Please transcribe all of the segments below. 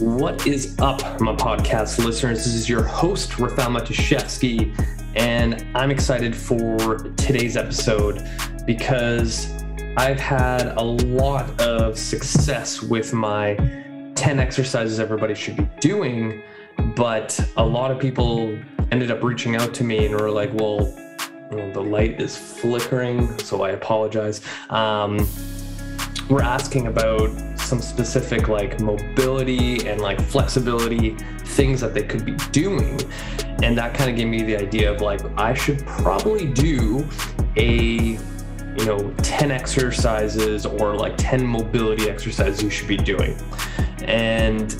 What is up, my podcast listeners? This is your host, Rafael Matuszewski, and I'm excited for today's episode because I've had a lot of success with my 10 exercises everybody should be doing, but a lot of people ended up reaching out to me and were like, well, the light is flickering, so I apologize. Um, we're asking about some specific like mobility and like flexibility things that they could be doing. And that kind of gave me the idea of like, I should probably do a you know 10 exercises or like 10 mobility exercises you should be doing and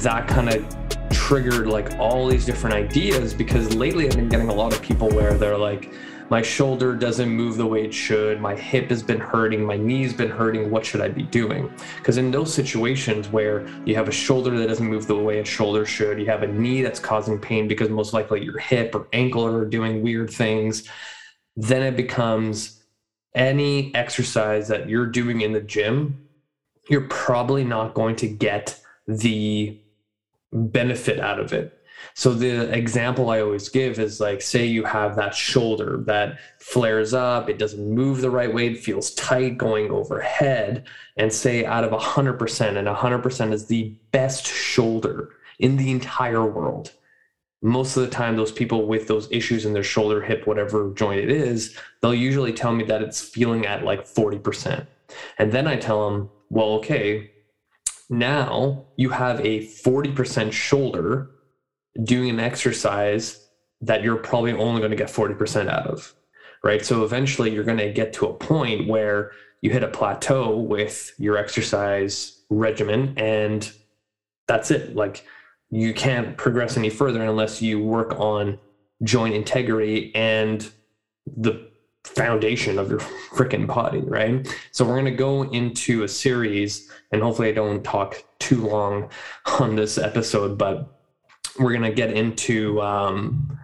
that kind of triggered like all these different ideas because lately I've been getting a lot of people where they're like, my shoulder doesn't move the way it should, my hip has been hurting, my knee's been hurting, what should I be doing? Because in those situations where you have a shoulder that doesn't move the way a shoulder should, you have a knee that's causing pain because most likely your hip or ankle are doing weird things, then it becomes any exercise that you're doing in the gym, you're probably not going to get the benefit out of it. So the example I always give is like, say you have that shoulder that flares up, it doesn't move the right way, it feels tight going overhead, and say out of 100%, and 100% is the best shoulder in the entire world. Most of the time, those people with those issues in their shoulder, hip, whatever joint it is, they'll usually tell me that it's feeling at like 40%. And then I tell them, well, okay, now you have a 40% shoulder doing an exercise that you're probably only going to get 40% out of, right? So eventually you're going to get to a point where you hit a plateau with your exercise regimen and that's it. Like you can't progress any further unless you work on joint integrity and the foundation of your freaking body, right? So we're going to go into a series, and hopefully I don't talk too long on this episode, but we're going to get into um,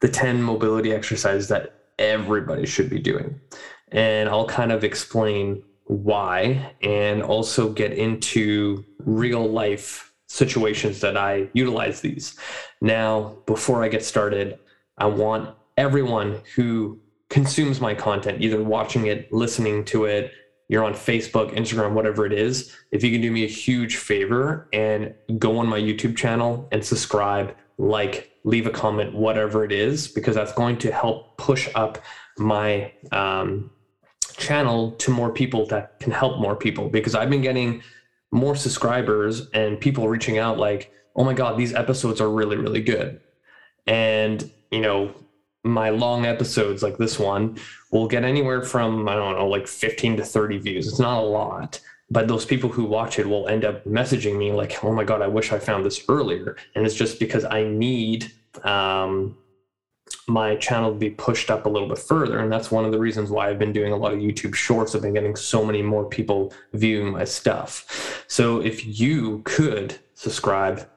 the 10 mobility exercises that everybody should be doing. And I'll kind of explain why and also get into real life situations that I utilize these. Now, before I get started, I want everyone who consumes my content, either watching it, listening to it, you're on Facebook, Instagram, whatever it is, if you can do me a huge favor and go on my YouTube channel and subscribe, like, leave a comment, whatever it is, because that's going to help push up my um, channel to more people that can help more people. Because I've been getting more subscribers and people reaching out like, oh my God, these episodes are really, really good. And, you know, my long episodes like this one will get anywhere from I don't know like 15 to 30 views. It's not a lot, but those people who watch it will end up messaging me like, "Oh my god, I wish I found this earlier." And it's just because I need um, my channel to be pushed up a little bit further, and that's one of the reasons why I've been doing a lot of YouTube Shorts. I've been getting so many more people viewing my stuff. So if you could subscribe,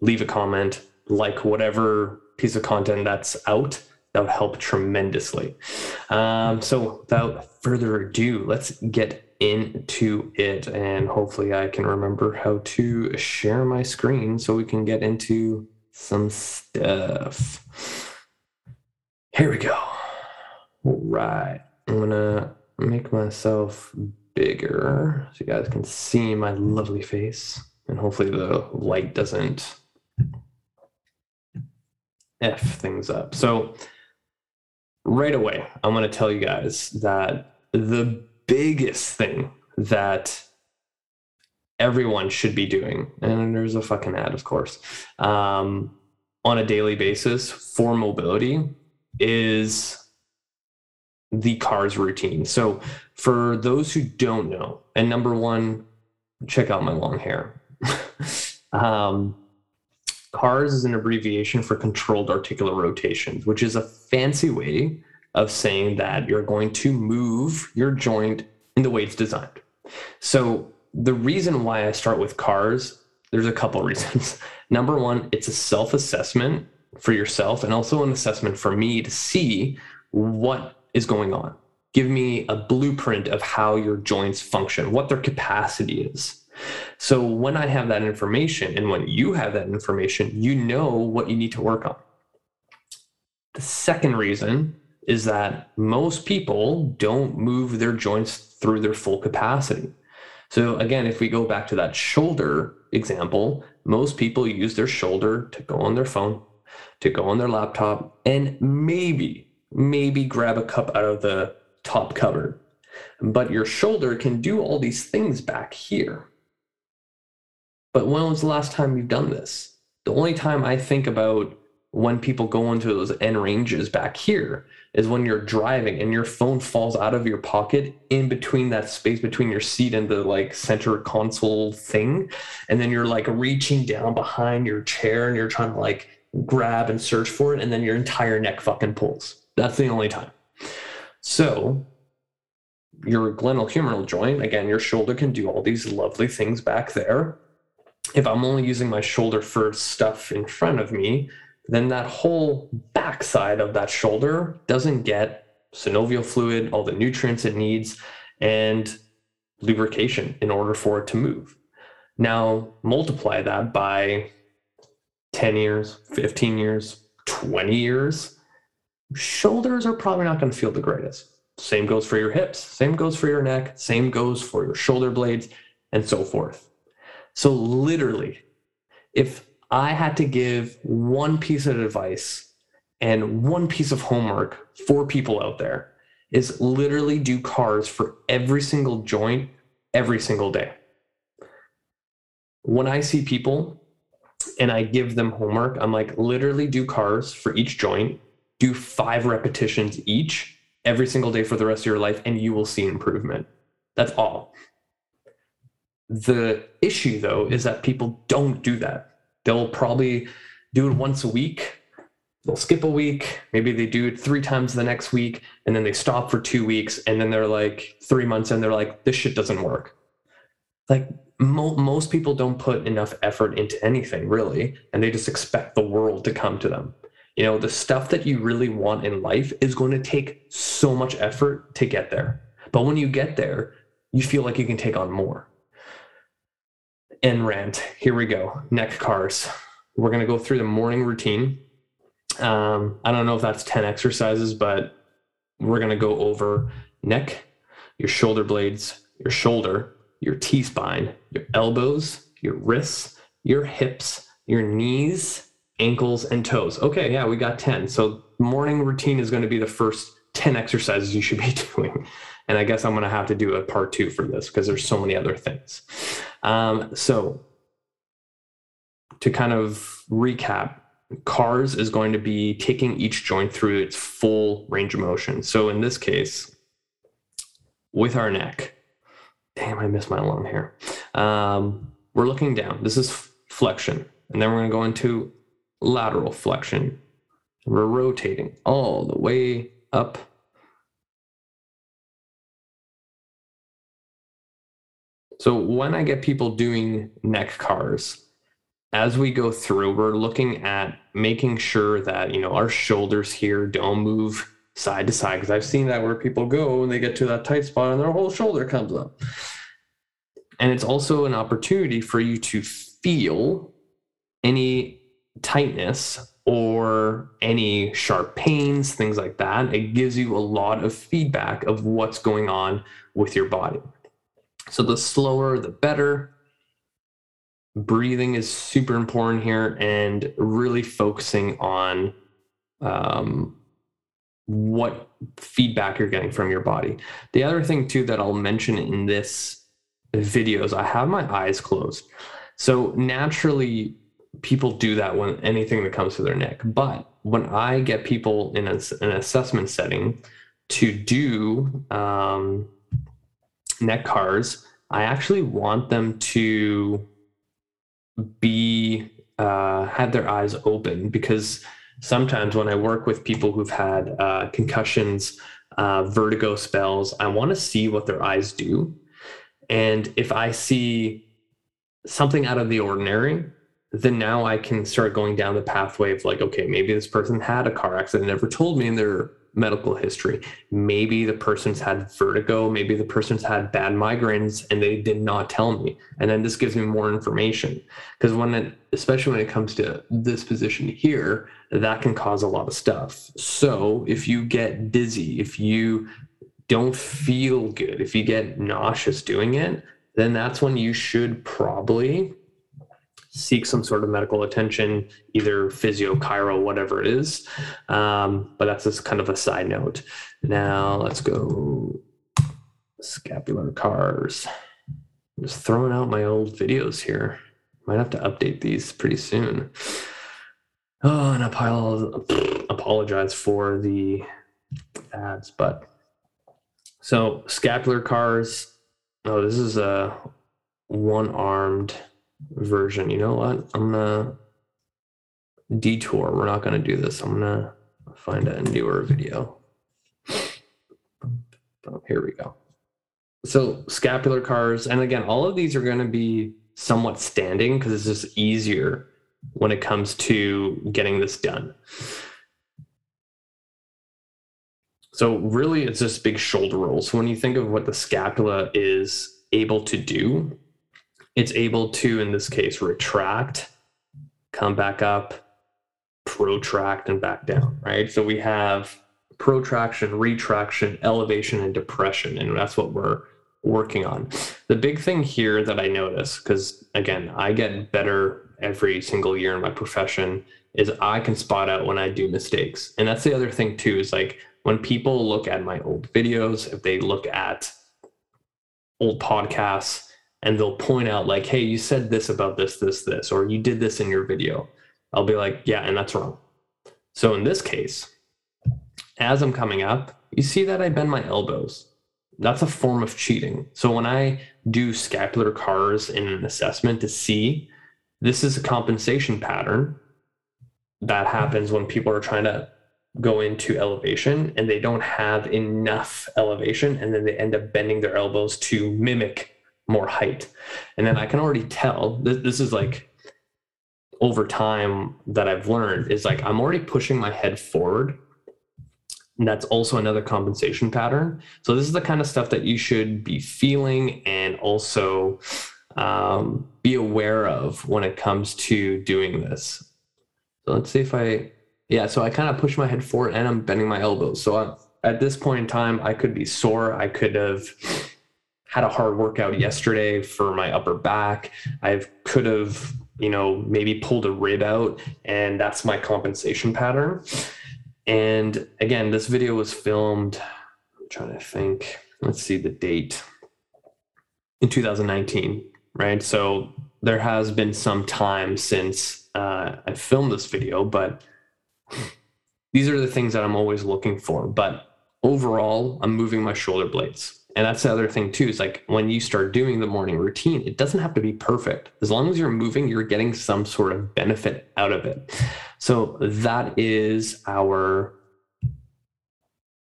leave a comment, like whatever piece of content that's out that would help tremendously. Um, so without further ado, let's get into it. And hopefully I can remember how to share my screen so we can get into some stuff. Here we go. All right. I'm going to make myself bigger so you guys can see my lovely face. And hopefully the light doesn't F things up. So right away, I'm going to tell you guys that the biggest thing that everyone should be doing, and there's a fucking ad, of course, um, on a daily basis for mobility is the cars routine. So, for those who don't know, and number one, check out my long hair. um, CARS is an abbreviation for controlled articular rotations, which is a fancy way of saying that you're going to move your joint in the way it's designed. So, the reason why I start with CARS, there's a couple reasons. Number one, it's a self assessment for yourself and also an assessment for me to see what is going on. Give me a blueprint of how your joints function, what their capacity is. So when I have that information and when you have that information, you know what you need to work on. The second reason is that most people don't move their joints through their full capacity. So again, if we go back to that shoulder example, most people use their shoulder to go on their phone, to go on their laptop, and maybe, maybe grab a cup out of the top cupboard. But your shoulder can do all these things back here. But when was the last time you've done this? The only time I think about when people go into those end ranges back here is when you're driving and your phone falls out of your pocket in between that space between your seat and the like center console thing. And then you're like reaching down behind your chair and you're trying to like grab and search for it and then your entire neck fucking pulls. That's the only time. So your glenohumeral joint again your shoulder can do all these lovely things back there if i'm only using my shoulder for stuff in front of me then that whole backside of that shoulder doesn't get synovial fluid, all the nutrients it needs, and lubrication in order for it to move. Now, multiply that by 10 years, 15 years, 20 years, shoulders are probably not going to feel the greatest. Same goes for your hips, same goes for your neck, same goes for your shoulder blades, and so forth. So, literally, if I had to give one piece of advice and one piece of homework for people out there is literally do cars for every single joint every single day. When I see people and I give them homework, I'm like, literally do cars for each joint, do five repetitions each every single day for the rest of your life, and you will see improvement. That's all. The issue, though, is that people don't do that. They'll probably do it once a week. They'll skip a week. Maybe they do it three times the next week and then they stop for two weeks and then they're like three months and they're like this shit doesn't work. Like mo- most people don't put enough effort into anything really and they just expect the world to come to them. You know the stuff that you really want in life is going to take so much effort to get there. But when you get there you feel like you can take on more end rant. Here we go. Neck cars. We're going to go through the morning routine. Um, I don't know if that's 10 exercises, but we're going to go over neck, your shoulder blades, your shoulder, your T spine, your elbows, your wrists, your hips, your knees, ankles, and toes. Okay, yeah, we got 10. So, morning routine is going to be the first 10 exercises you should be doing. And I guess I'm going to have to do a part two for this because there's so many other things. Um, so, to kind of recap, CARS is going to be taking each joint through its full range of motion. So, in this case, with our neck, damn, I missed my alarm here. Um, we're looking down. This is flexion. And then we're going to go into lateral flexion. We're rotating all the way up So when I get people doing neck cars, as we go through, we're looking at making sure that, you know, our shoulders here don't move side to side. Because I've seen that where people go and they get to that tight spot and their whole shoulder comes up. And it's also an opportunity for you to feel any tightness or any sharp pains, things like that. It gives you a lot of feedback of what's going on with your body. So the slower, the better. Breathing is super important here and really focusing on um, what feedback you're getting from your body. The other thing, too, that I'll mention in this video is I have my eyes closed. So naturally, people do that when anything that comes to their neck. But when I get people in a, an assessment setting to do um, neck cars, I actually want them to be uh, have their eyes open because sometimes when I work with people who've had uh, concussions, uh, vertigo spells, I want to see what their eyes do. And if I see something out of the ordinary, then now I can start going down the pathway of like, okay, maybe this person had a car accident, never told me, and they're medical history. Maybe the person's had vertigo, maybe the person's had bad migraines and they did not tell me. And then this gives me more information. Because when it, especially when it comes to this position here, that can cause a lot of stuff. So if you get dizzy, if you don't feel good, if you get nauseous doing it, then that's when you should probably seek some sort of medical attention, either physio, chiro, whatever it is. Um, but that's just kind of a side note. Now let's go scapular cars. I'm just throwing out my old videos here. Might have to update these pretty soon. Oh, and I apologize for the ads, but so scapular cars. Oh, this is a one armed version. You know what? I'm gonna detour. We're not gonna do this. I'm gonna find a newer video. Oh, here we go. So scapular cars, and again, all of these are going to be somewhat standing because it's just easier when it comes to getting this done. So really, it's just big shoulder rolls. So when you think of what the scapula is able to do, it's able to, in this case, retract, come back up, protract, and back down, right? So we have protraction, retraction, elevation, and depression. And that's what we're working on. The big thing here that I notice, because again, I get better every single year in my profession, is I can spot out when I do mistakes. And that's the other thing, too, is like when people look at my old videos, if they look at old podcasts, and they'll point out like hey you said this about this this this or you did this in your video. I'll be like yeah and that's wrong. So in this case as i'm coming up you see that i bend my elbows. That's a form of cheating. So when i do scapular cars in an assessment to see this is a compensation pattern that happens when people are trying to go into elevation and they don't have enough elevation and then they end up bending their elbows to mimic more height. And then I can already tell this, this is like over time that I've learned is like I'm already pushing my head forward. And that's also another compensation pattern. So this is the kind of stuff that you should be feeling and also um, be aware of when it comes to doing this. So let's see if I, yeah. So I kind of push my head forward and I'm bending my elbows. So I'm, at this point in time, I could be sore. I could have had a hard workout yesterday for my upper back. I could have, you know, maybe pulled a rib out, and that's my compensation pattern. And again, this video was filmed, I'm trying to think, let's see the date, in 2019, right? So there has been some time since uh, I filmed this video, but these are the things that I'm always looking for. But overall, I'm moving my shoulder blades and that's the other thing too is like when you start doing the morning routine it doesn't have to be perfect. As long as you're moving you're getting some sort of benefit out of it. So that is our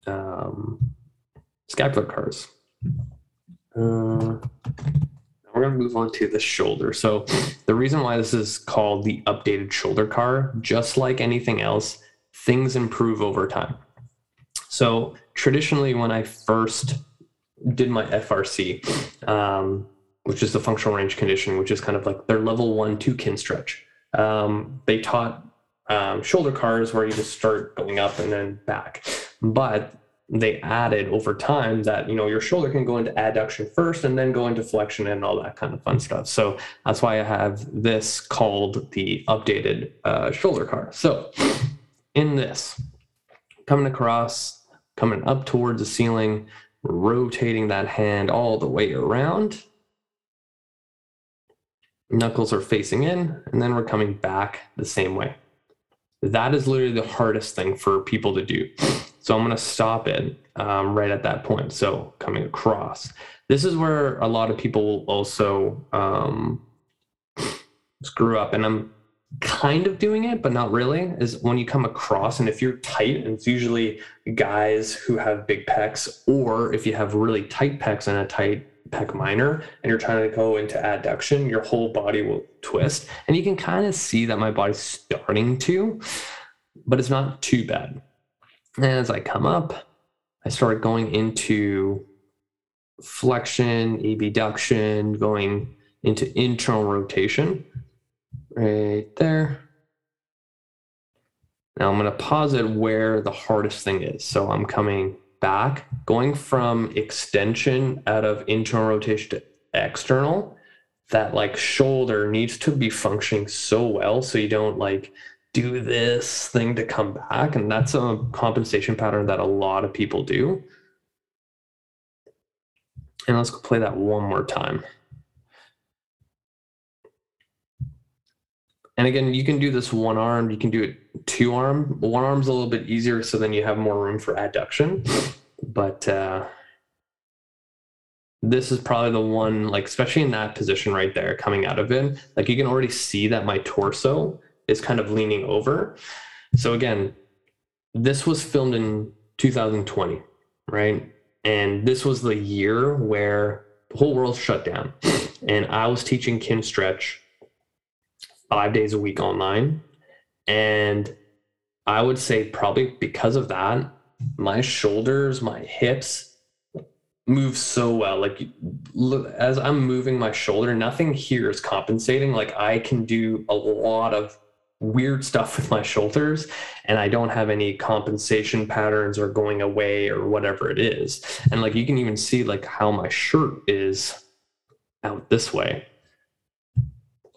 um, scapular cars uh, we're going to move on to the shoulder. So the reason why this is called the updated shoulder car just like anything else things improve over time. So traditionally when i first did my FRC, um, which is the functional range condition, which is kind of like their level one to Kinstretch. Um, they taught um, shoulder cars where you just start going up and then back, but they added over time that you know your shoulder can go into adduction first and then go into flexion and all that kind of fun stuff. So that's why I have this called the updated uh, shoulder car. So in this, coming across, coming up towards the ceiling, rotating that hand all the way around. Knuckles are facing in, and then we're coming back the same way. That is literally the hardest thing for people to do. So I'm going to stop it um, right at that point. So coming across. This is where a lot of people also um, screw up, and I'm kind of doing it, but not really, is when you come across, and if you're tight, and it's usually guys who have big pecs, or if you have really tight pecs and a tight pec minor, and you're trying to go into adduction, your whole body will twist. And you can kind of see that my body's starting to, but it's not too bad. And as I come up, I start going into flexion, abduction, going into internal rotation right there. Now I'm going to pause it where the hardest thing is. So I'm coming back, going from extension out of internal rotation to external. That like shoulder needs to be functioning so well so you don't like do this thing to come back. And that's a compensation pattern that a lot of people do. And let's play that one more time. And again, you can do this one arm, you can do it two arm. One arm's a little bit easier, so then you have more room for adduction. But uh, this is probably the one, like, especially in that position right there, coming out of it. Like, you can already see that my torso is kind of leaning over. So, again, this was filmed in 2020, right? And this was the year where the whole world shut down. And I was teaching Kinstretch five days a week online. And I would say probably because of that, my shoulders, my hips move so well. Like as I'm moving my shoulder, nothing here is compensating. Like I can do a lot of weird stuff with my shoulders and I don't have any compensation patterns or going away or whatever it is. And like you can even see like how my shirt is out this way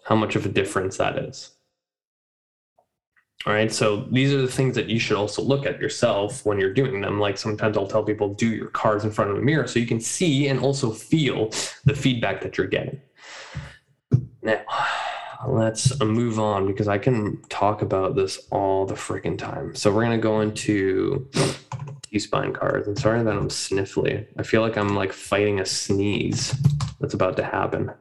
how much of a difference that is. All right. So these are the things that you should also look at yourself when you're doing them. Like sometimes I'll tell people do your cars in front of a mirror so you can see and also feel the feedback that you're getting. Now, let's move on because I can talk about this all the freaking time. So we're to go into T spine cars. I'm sorry that I'm sniffly. I feel like I'm like fighting a sneeze that's about to happen.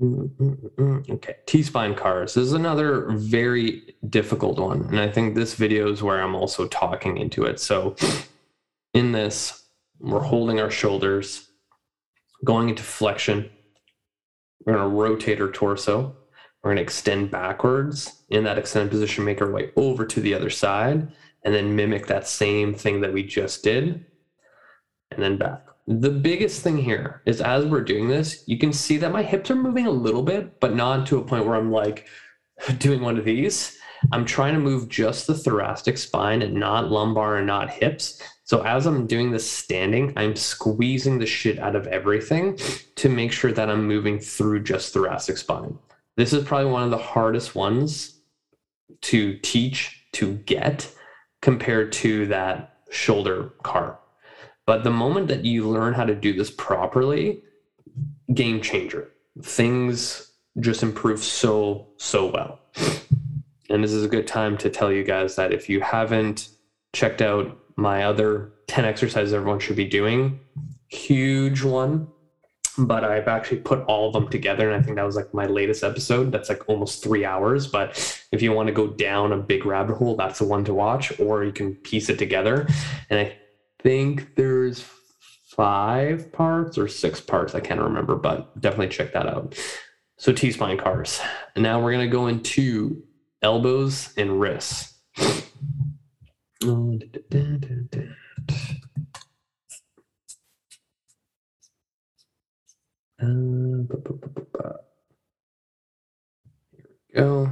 Mm-hmm. Okay, T-spine cars. This is another very difficult one. And I think this video is where I'm also talking into it. So in this, we're holding our shoulders, going into flexion. We're going to rotate our torso. We're going to extend backwards. In that extended position, make our way over to the other side, and then mimic that same thing that we just did, and then back. The biggest thing here is as we're doing this, you can see that my hips are moving a little bit, but not to a point where I'm like doing one of these. I'm trying to move just the thoracic spine and not lumbar and not hips. So as I'm doing this standing, I'm squeezing the shit out of everything to make sure that I'm moving through just thoracic spine. This is probably one of the hardest ones to teach to get compared to that shoulder car. But the moment that you learn how to do this properly, game changer. Things just improve so, so well. And this is a good time to tell you guys that if you haven't checked out my other 10 exercises everyone should be doing, huge one. But I've actually put all of them together. And I think that was like my latest episode. That's like almost three hours. But if you want to go down a big rabbit hole, that's the one to watch, or you can piece it together. And I think there's five parts or six parts. I can't remember, but definitely check that out. So T spine cars. And now we're to go into elbows and wrists. Uh, Here we go.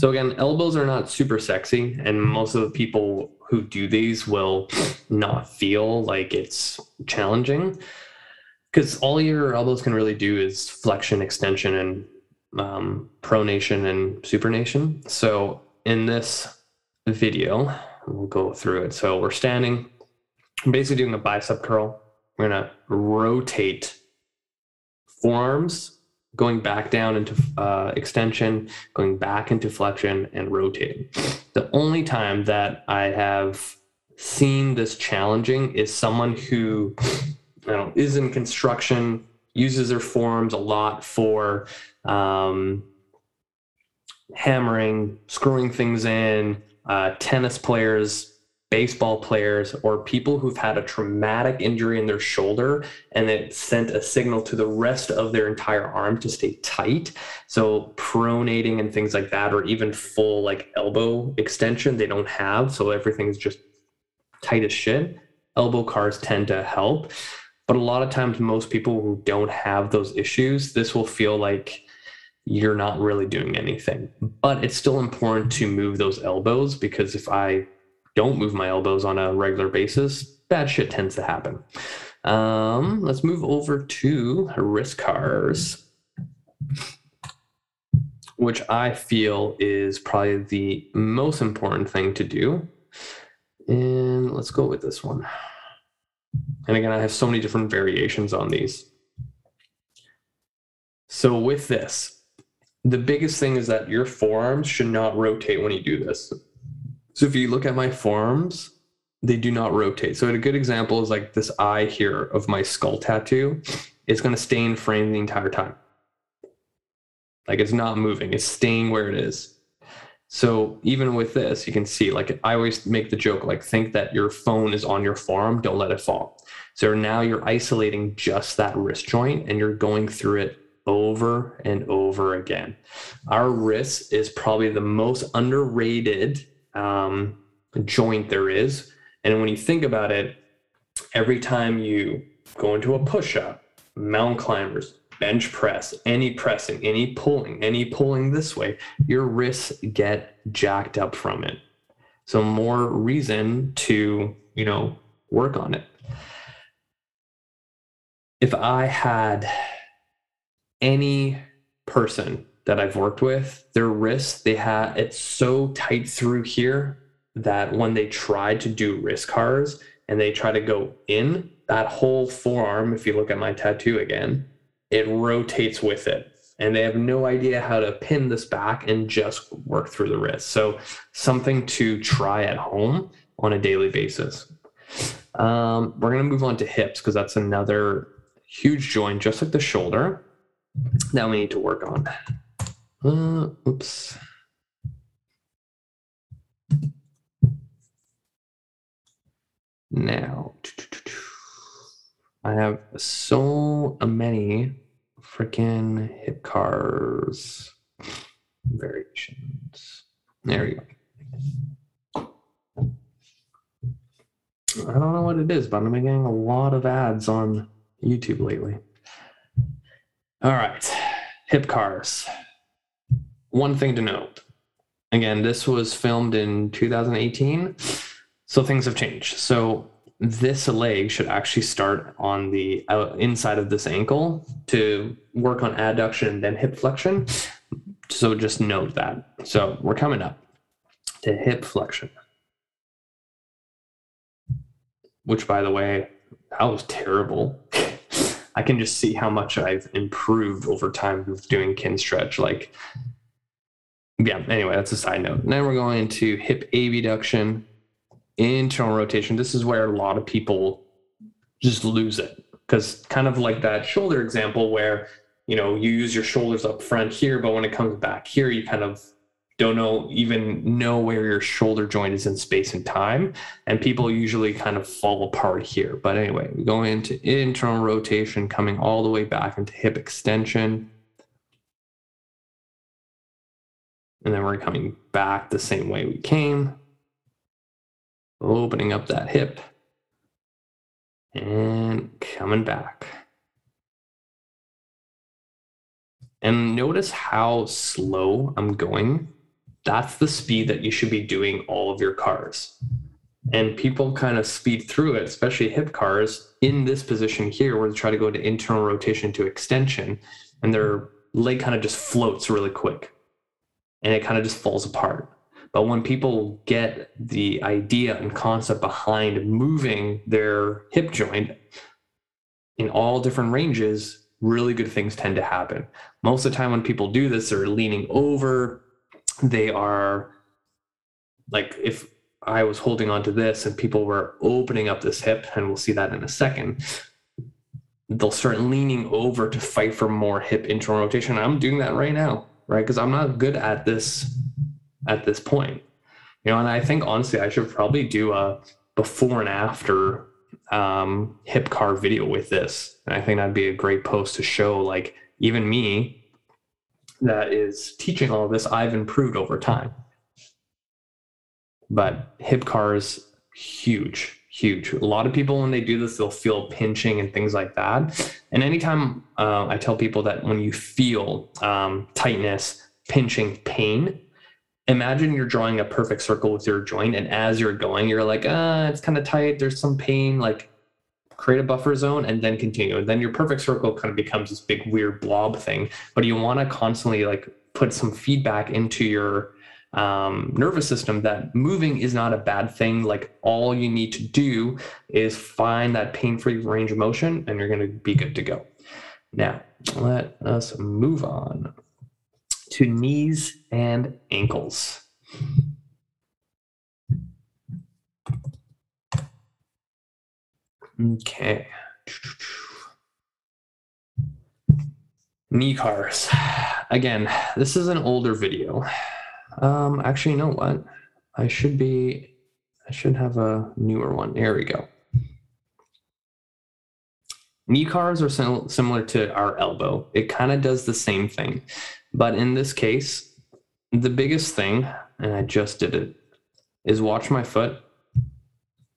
So again, elbows are not super sexy, and most of the people who do these will not feel like it's challenging because all your elbows can really do is flexion, extension, and um, pronation and supination. So in this video, we'll go through it. So we're standing, basically doing a bicep curl. We're gonna rotate forearms going back down into uh, extension, going back into flexion, and rotating. The only time that I have seen this challenging is someone who you know, is in construction, uses their forms a lot for um, hammering, screwing things in. Uh, tennis players baseball players or people who've had a traumatic injury in their shoulder and it sent a signal to the rest of their entire arm to stay tight. So pronating and things like that, or even full like elbow extension, they don't have. So everything's just tight as shit. Elbow cars tend to help. But a lot of times, most people who don't have those issues, this will feel like you're not really doing anything. But it's still important to move those elbows because if I don't move my elbows on a regular basis, bad shit tends to happen. Um, let's move over to wrist cars, which I feel is probably the most important thing to do. And let's go with this one. And again, I have so many different variations on these. So, with this, the biggest thing is that your forearms should not rotate when you do this. So if you look at my forearms, they do not rotate. So a good example is like this eye here of my skull tattoo. It's going to stay in frame the entire time. Like it's not moving. It's staying where it is. So even with this, you can see like I always make the joke like think that your phone is on your forearm, don't let it fall. So now you're isolating just that wrist joint and you're going through it over and over again. Our wrist is probably the most underrated um, joint there is. And when you think about it, every time you go into a push up, mountain climbers, bench press, any pressing, any pulling, any pulling this way, your wrists get jacked up from it. So more reason to, you know, work on it. If I had any person that I've worked with, their wrist, they have it's so tight through here that when they try to do wrist cars and they try to go in, that whole forearm, if you look at my tattoo again, it rotates with it. And they have no idea how to pin this back and just work through the wrist. So, something to try at home on a daily basis. Um, we're going to move on to hips because that's another huge joint, just like the shoulder, that we need to work on. Uh, oops. Now, I have so many freaking hip cars variations. There you go. I don't know what it is, but I'm getting a lot of ads on YouTube lately. All right, hip cars one thing to note again, this was filmed in 2018, so things have changed. So this leg should actually start on the uh, inside of this ankle to work on adduction and then hip flexion. So just note that. So we're coming up to hip flexion, which, by the way, that was terrible. I can just see how much I've improved over time with doing Kinstretch. Like yeah, anyway, that's a side note. Now we're going into hip abduction, internal rotation. This is where a lot of people just lose it because kind of like that shoulder example where you know you use your shoulders up front here, but when it comes back here, you kind of don't know even know where your shoulder joint is in space and time and people usually kind of fall apart here but anyway we go into internal rotation coming all the way back into hip extension And then we're coming back the same way we came, opening up that hip and coming back. And notice how slow I'm going. That's the speed that you should be doing all of your cars. And people kind of speed through it, especially hip cars, in this position here where they try to go to internal rotation to extension and their leg kind of just floats really quick and it kind of just falls apart. But when people get the idea and concept behind moving their hip joint in all different ranges, really good things tend to happen. Most of the time, when people do this, they're leaning over, they are like, if I was holding onto this and people were opening up this hip, and we'll see that in a second, they'll start leaning over to fight for more hip internal rotation. I'm doing that right now right? Because I'm not good at this at this point. You know, and I think honestly, I should probably do a before and after um, hip car video with this. And I think that'd be a great post to show, like, even me that is teaching all of this, I've improved over time. But hip cars, huge, huge. A lot of people, when they do this, they'll feel pinching and things like that. And anytime uh, I tell people that when you feel um, tightness, pinching, pain, imagine you're drawing a perfect circle with your joint. And as you're going, you're like, ah, it's kind of tight. There's some pain. Like, create a buffer zone and then continue. And then your perfect circle kind of becomes this big weird blob thing. But you want to constantly like put some feedback into your um, nervous system that moving is not a bad thing. Like all you need to do is find that pain-free range of motion, and you're going to be good to go. Now, let us move on to knees and ankles. Okay. Knee cars. Again, this is an older video. Um, actually, you know what? I should be, I should have a newer one. There we go. Knee cars are sim- similar to our elbow. It kind of does the same thing. But in this case, the biggest thing, and I just did it, is watch my foot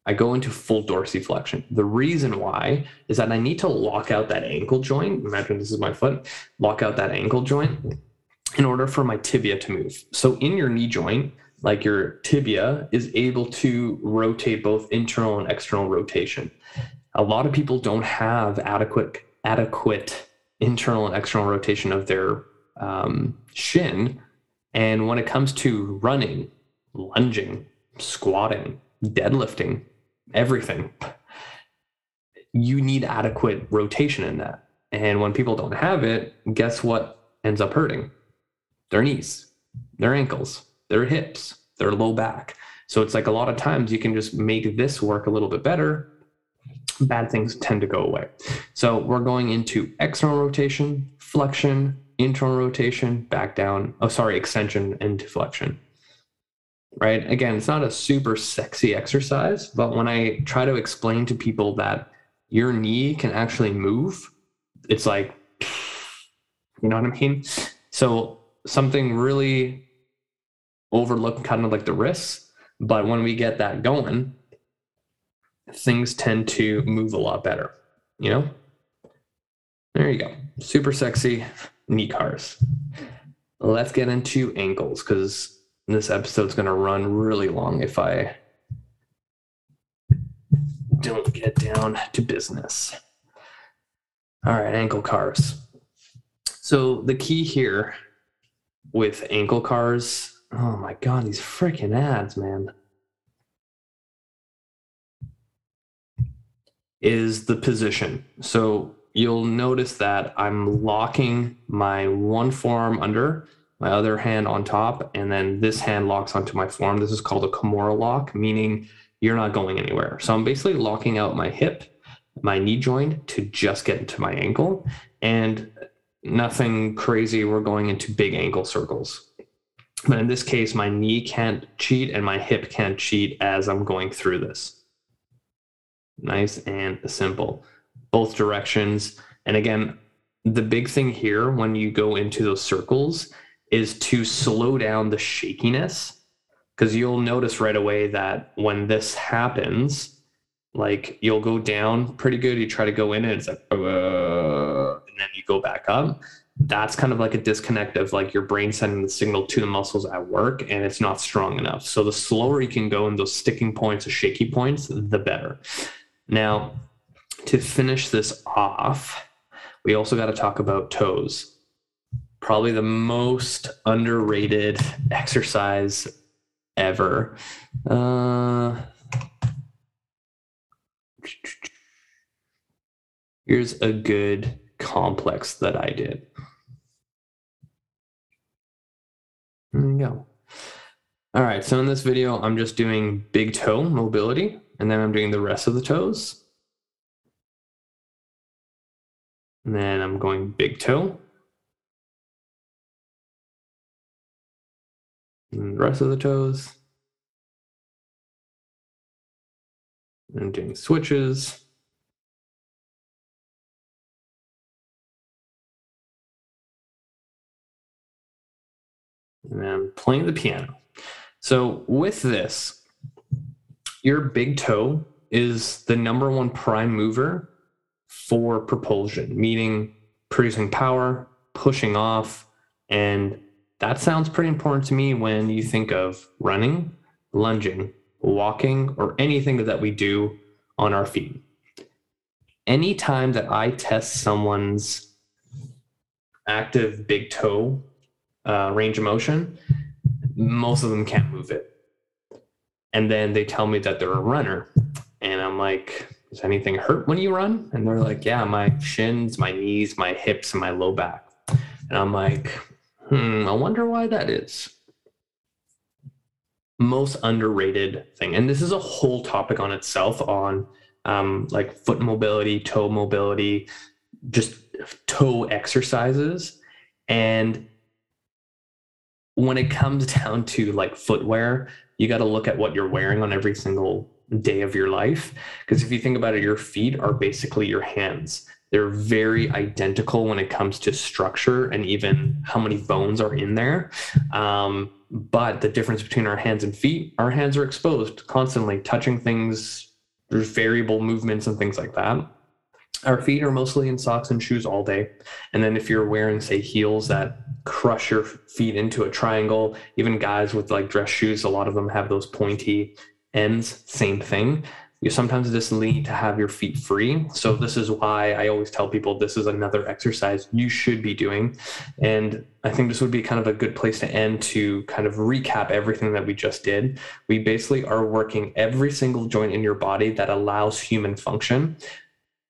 I go into full dorsiflexion. The reason why is that I need to lock out that ankle joint. Imagine this is my foot, lock out that ankle joint in order for my tibia to move. So in your knee joint, like your tibia is able to rotate both internal and external rotation. A lot of people don't have adequate adequate internal and external rotation of their um, shin. And when it comes to running, lunging, squatting, deadlifting, everything. You need adequate rotation in that. And when people don't have it, guess what ends up hurting? Their knees, their ankles, their hips, their low back. So it's like a lot of times you can just make this work a little bit better. Bad things tend to go away. So we're going into external rotation, flexion, internal rotation, back down. Oh, sorry, extension and flexion right? Again, it's not a super sexy exercise, but when I try to explain to people that your knee can actually move, it's like, you know what I mean? So something really overlooked, kind of like the risks. but when we get that going, things tend to move a lot better, you know? There you go. Super sexy knee cars. Let's get into ankles because this episode's going to run really long if I don't get down to business. All right, ankle cars. So the key here with ankle cars, oh my god, these freaking ads, man. Is the position. So you'll notice that I'm locking my one forearm under my other hand on top, and then this hand locks onto my forearm. This is called a Kimura lock, meaning you're not going anywhere. So I'm basically locking out my hip, my knee joint to just get into my ankle, and nothing crazy. We're going into big ankle circles. But in this case, my knee can't cheat and my hip can't cheat as I'm going through this. Nice and simple. Both directions. And again, the big thing here when you go into those circles is to slow down the shakiness because you'll notice right away that when this happens like you'll go down pretty good you try to go in and it's like uh, then you go back up that's kind of like a disconnect of like your brain sending the signal to the muscles at work and it's not strong enough. So the slower you can go in those sticking points or shaky points the better. Now to finish this off we also got to talk about toes. Probably the most underrated exercise ever. Uh, here's a good complex that I did. There you go. All right, so in this video, I'm just doing big toe mobility, and then I'm doing the rest of the toes. And then I'm going big toe. And the rest of the toes. And doing switches. And then playing the piano. So with this, your big toe is the number one prime mover for propulsion, meaning producing power, pushing off, and that sounds pretty important to me when you think of running, lunging, walking, or anything that we do on our feet. Anytime that I test someone's active big toe uh, range of motion, most of them can't move it. And then they tell me that they're a runner. And I'm like, does anything hurt when you run? And they're like, yeah, my shins, my knees, my hips, and my low back. And I'm like, Hmm, I wonder why that is. Most underrated thing, and this is a whole topic on itself on um, like foot mobility, toe mobility, just toe exercises. And when it comes down to like footwear, you got to look at what you're wearing on every single day of your life. Because if you think about it, your feet are basically your hands. They're very identical when it comes to structure and even how many bones are in there. Um, but the difference between our hands and feet, our hands are exposed constantly, touching things. There's variable movements and things like that. Our feet are mostly in socks and shoes all day. And then if you're wearing, say, heels that crush your feet into a triangle, even guys with like dress shoes, a lot of them have those pointy ends, same thing you sometimes just need to have your feet free. So this is why I always tell people this is another exercise you should be doing. And I think this would be kind of a good place to end to kind of recap everything that we just did. We basically are working every single joint in your body that allows human function,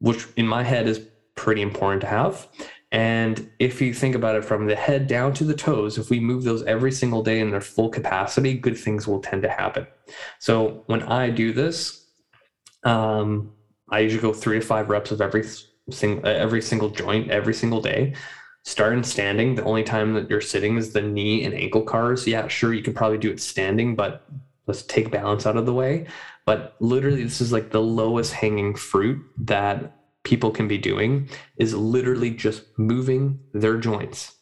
which in my head is pretty important to have. And if you think about it from the head down to the toes, if we move those every single day in their full capacity, good things will tend to happen. So when I do this, um, I usually go three to five reps of every single every single joint every single day. Start in standing. The only time that you're sitting is the knee and ankle cars. Yeah, sure, you can probably do it standing, but let's take balance out of the way. But literally, this is like the lowest hanging fruit that people can be doing is literally just moving their joints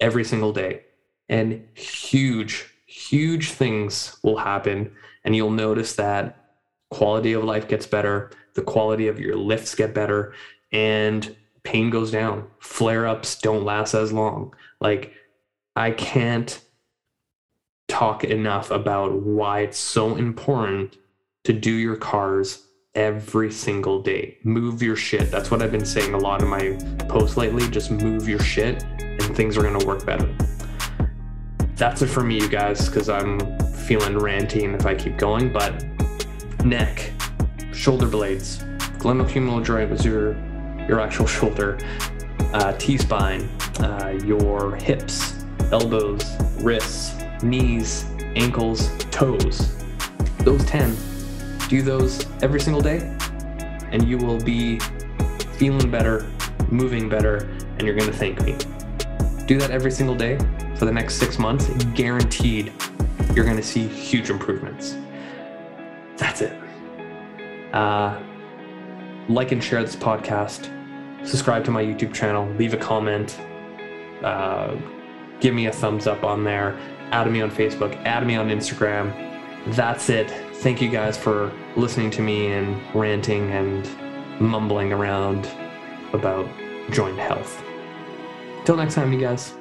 every single day. And huge, huge things will happen. And you'll notice that quality of life gets better, the quality of your lifts get better, and pain goes down. Flare ups don't last as long. Like, I can't talk enough about why it's so important to do your cars every single day. Move your shit. That's what I've been saying a lot in my posts lately. Just move your shit and things are going to work better. That's it for me, you guys, because I'm feeling ranty if I keep going. But neck, shoulder blades, glenohumeral joint was your your actual shoulder, uh, T-spine, uh, your hips, elbows, wrists, knees, ankles, toes. Those 10. Do those every single day, and you will be feeling better, moving better, and you're going to thank me. Do that every single day for the next six months, guaranteed you're going to see huge improvements. That's it. Uh, like and share this podcast. Subscribe to my YouTube channel. Leave a comment. Uh, give me a thumbs up on there. Add me on Facebook. Add me on Instagram. That's it. Thank you guys for listening to me and ranting and mumbling around about joint health. Till next time, you guys.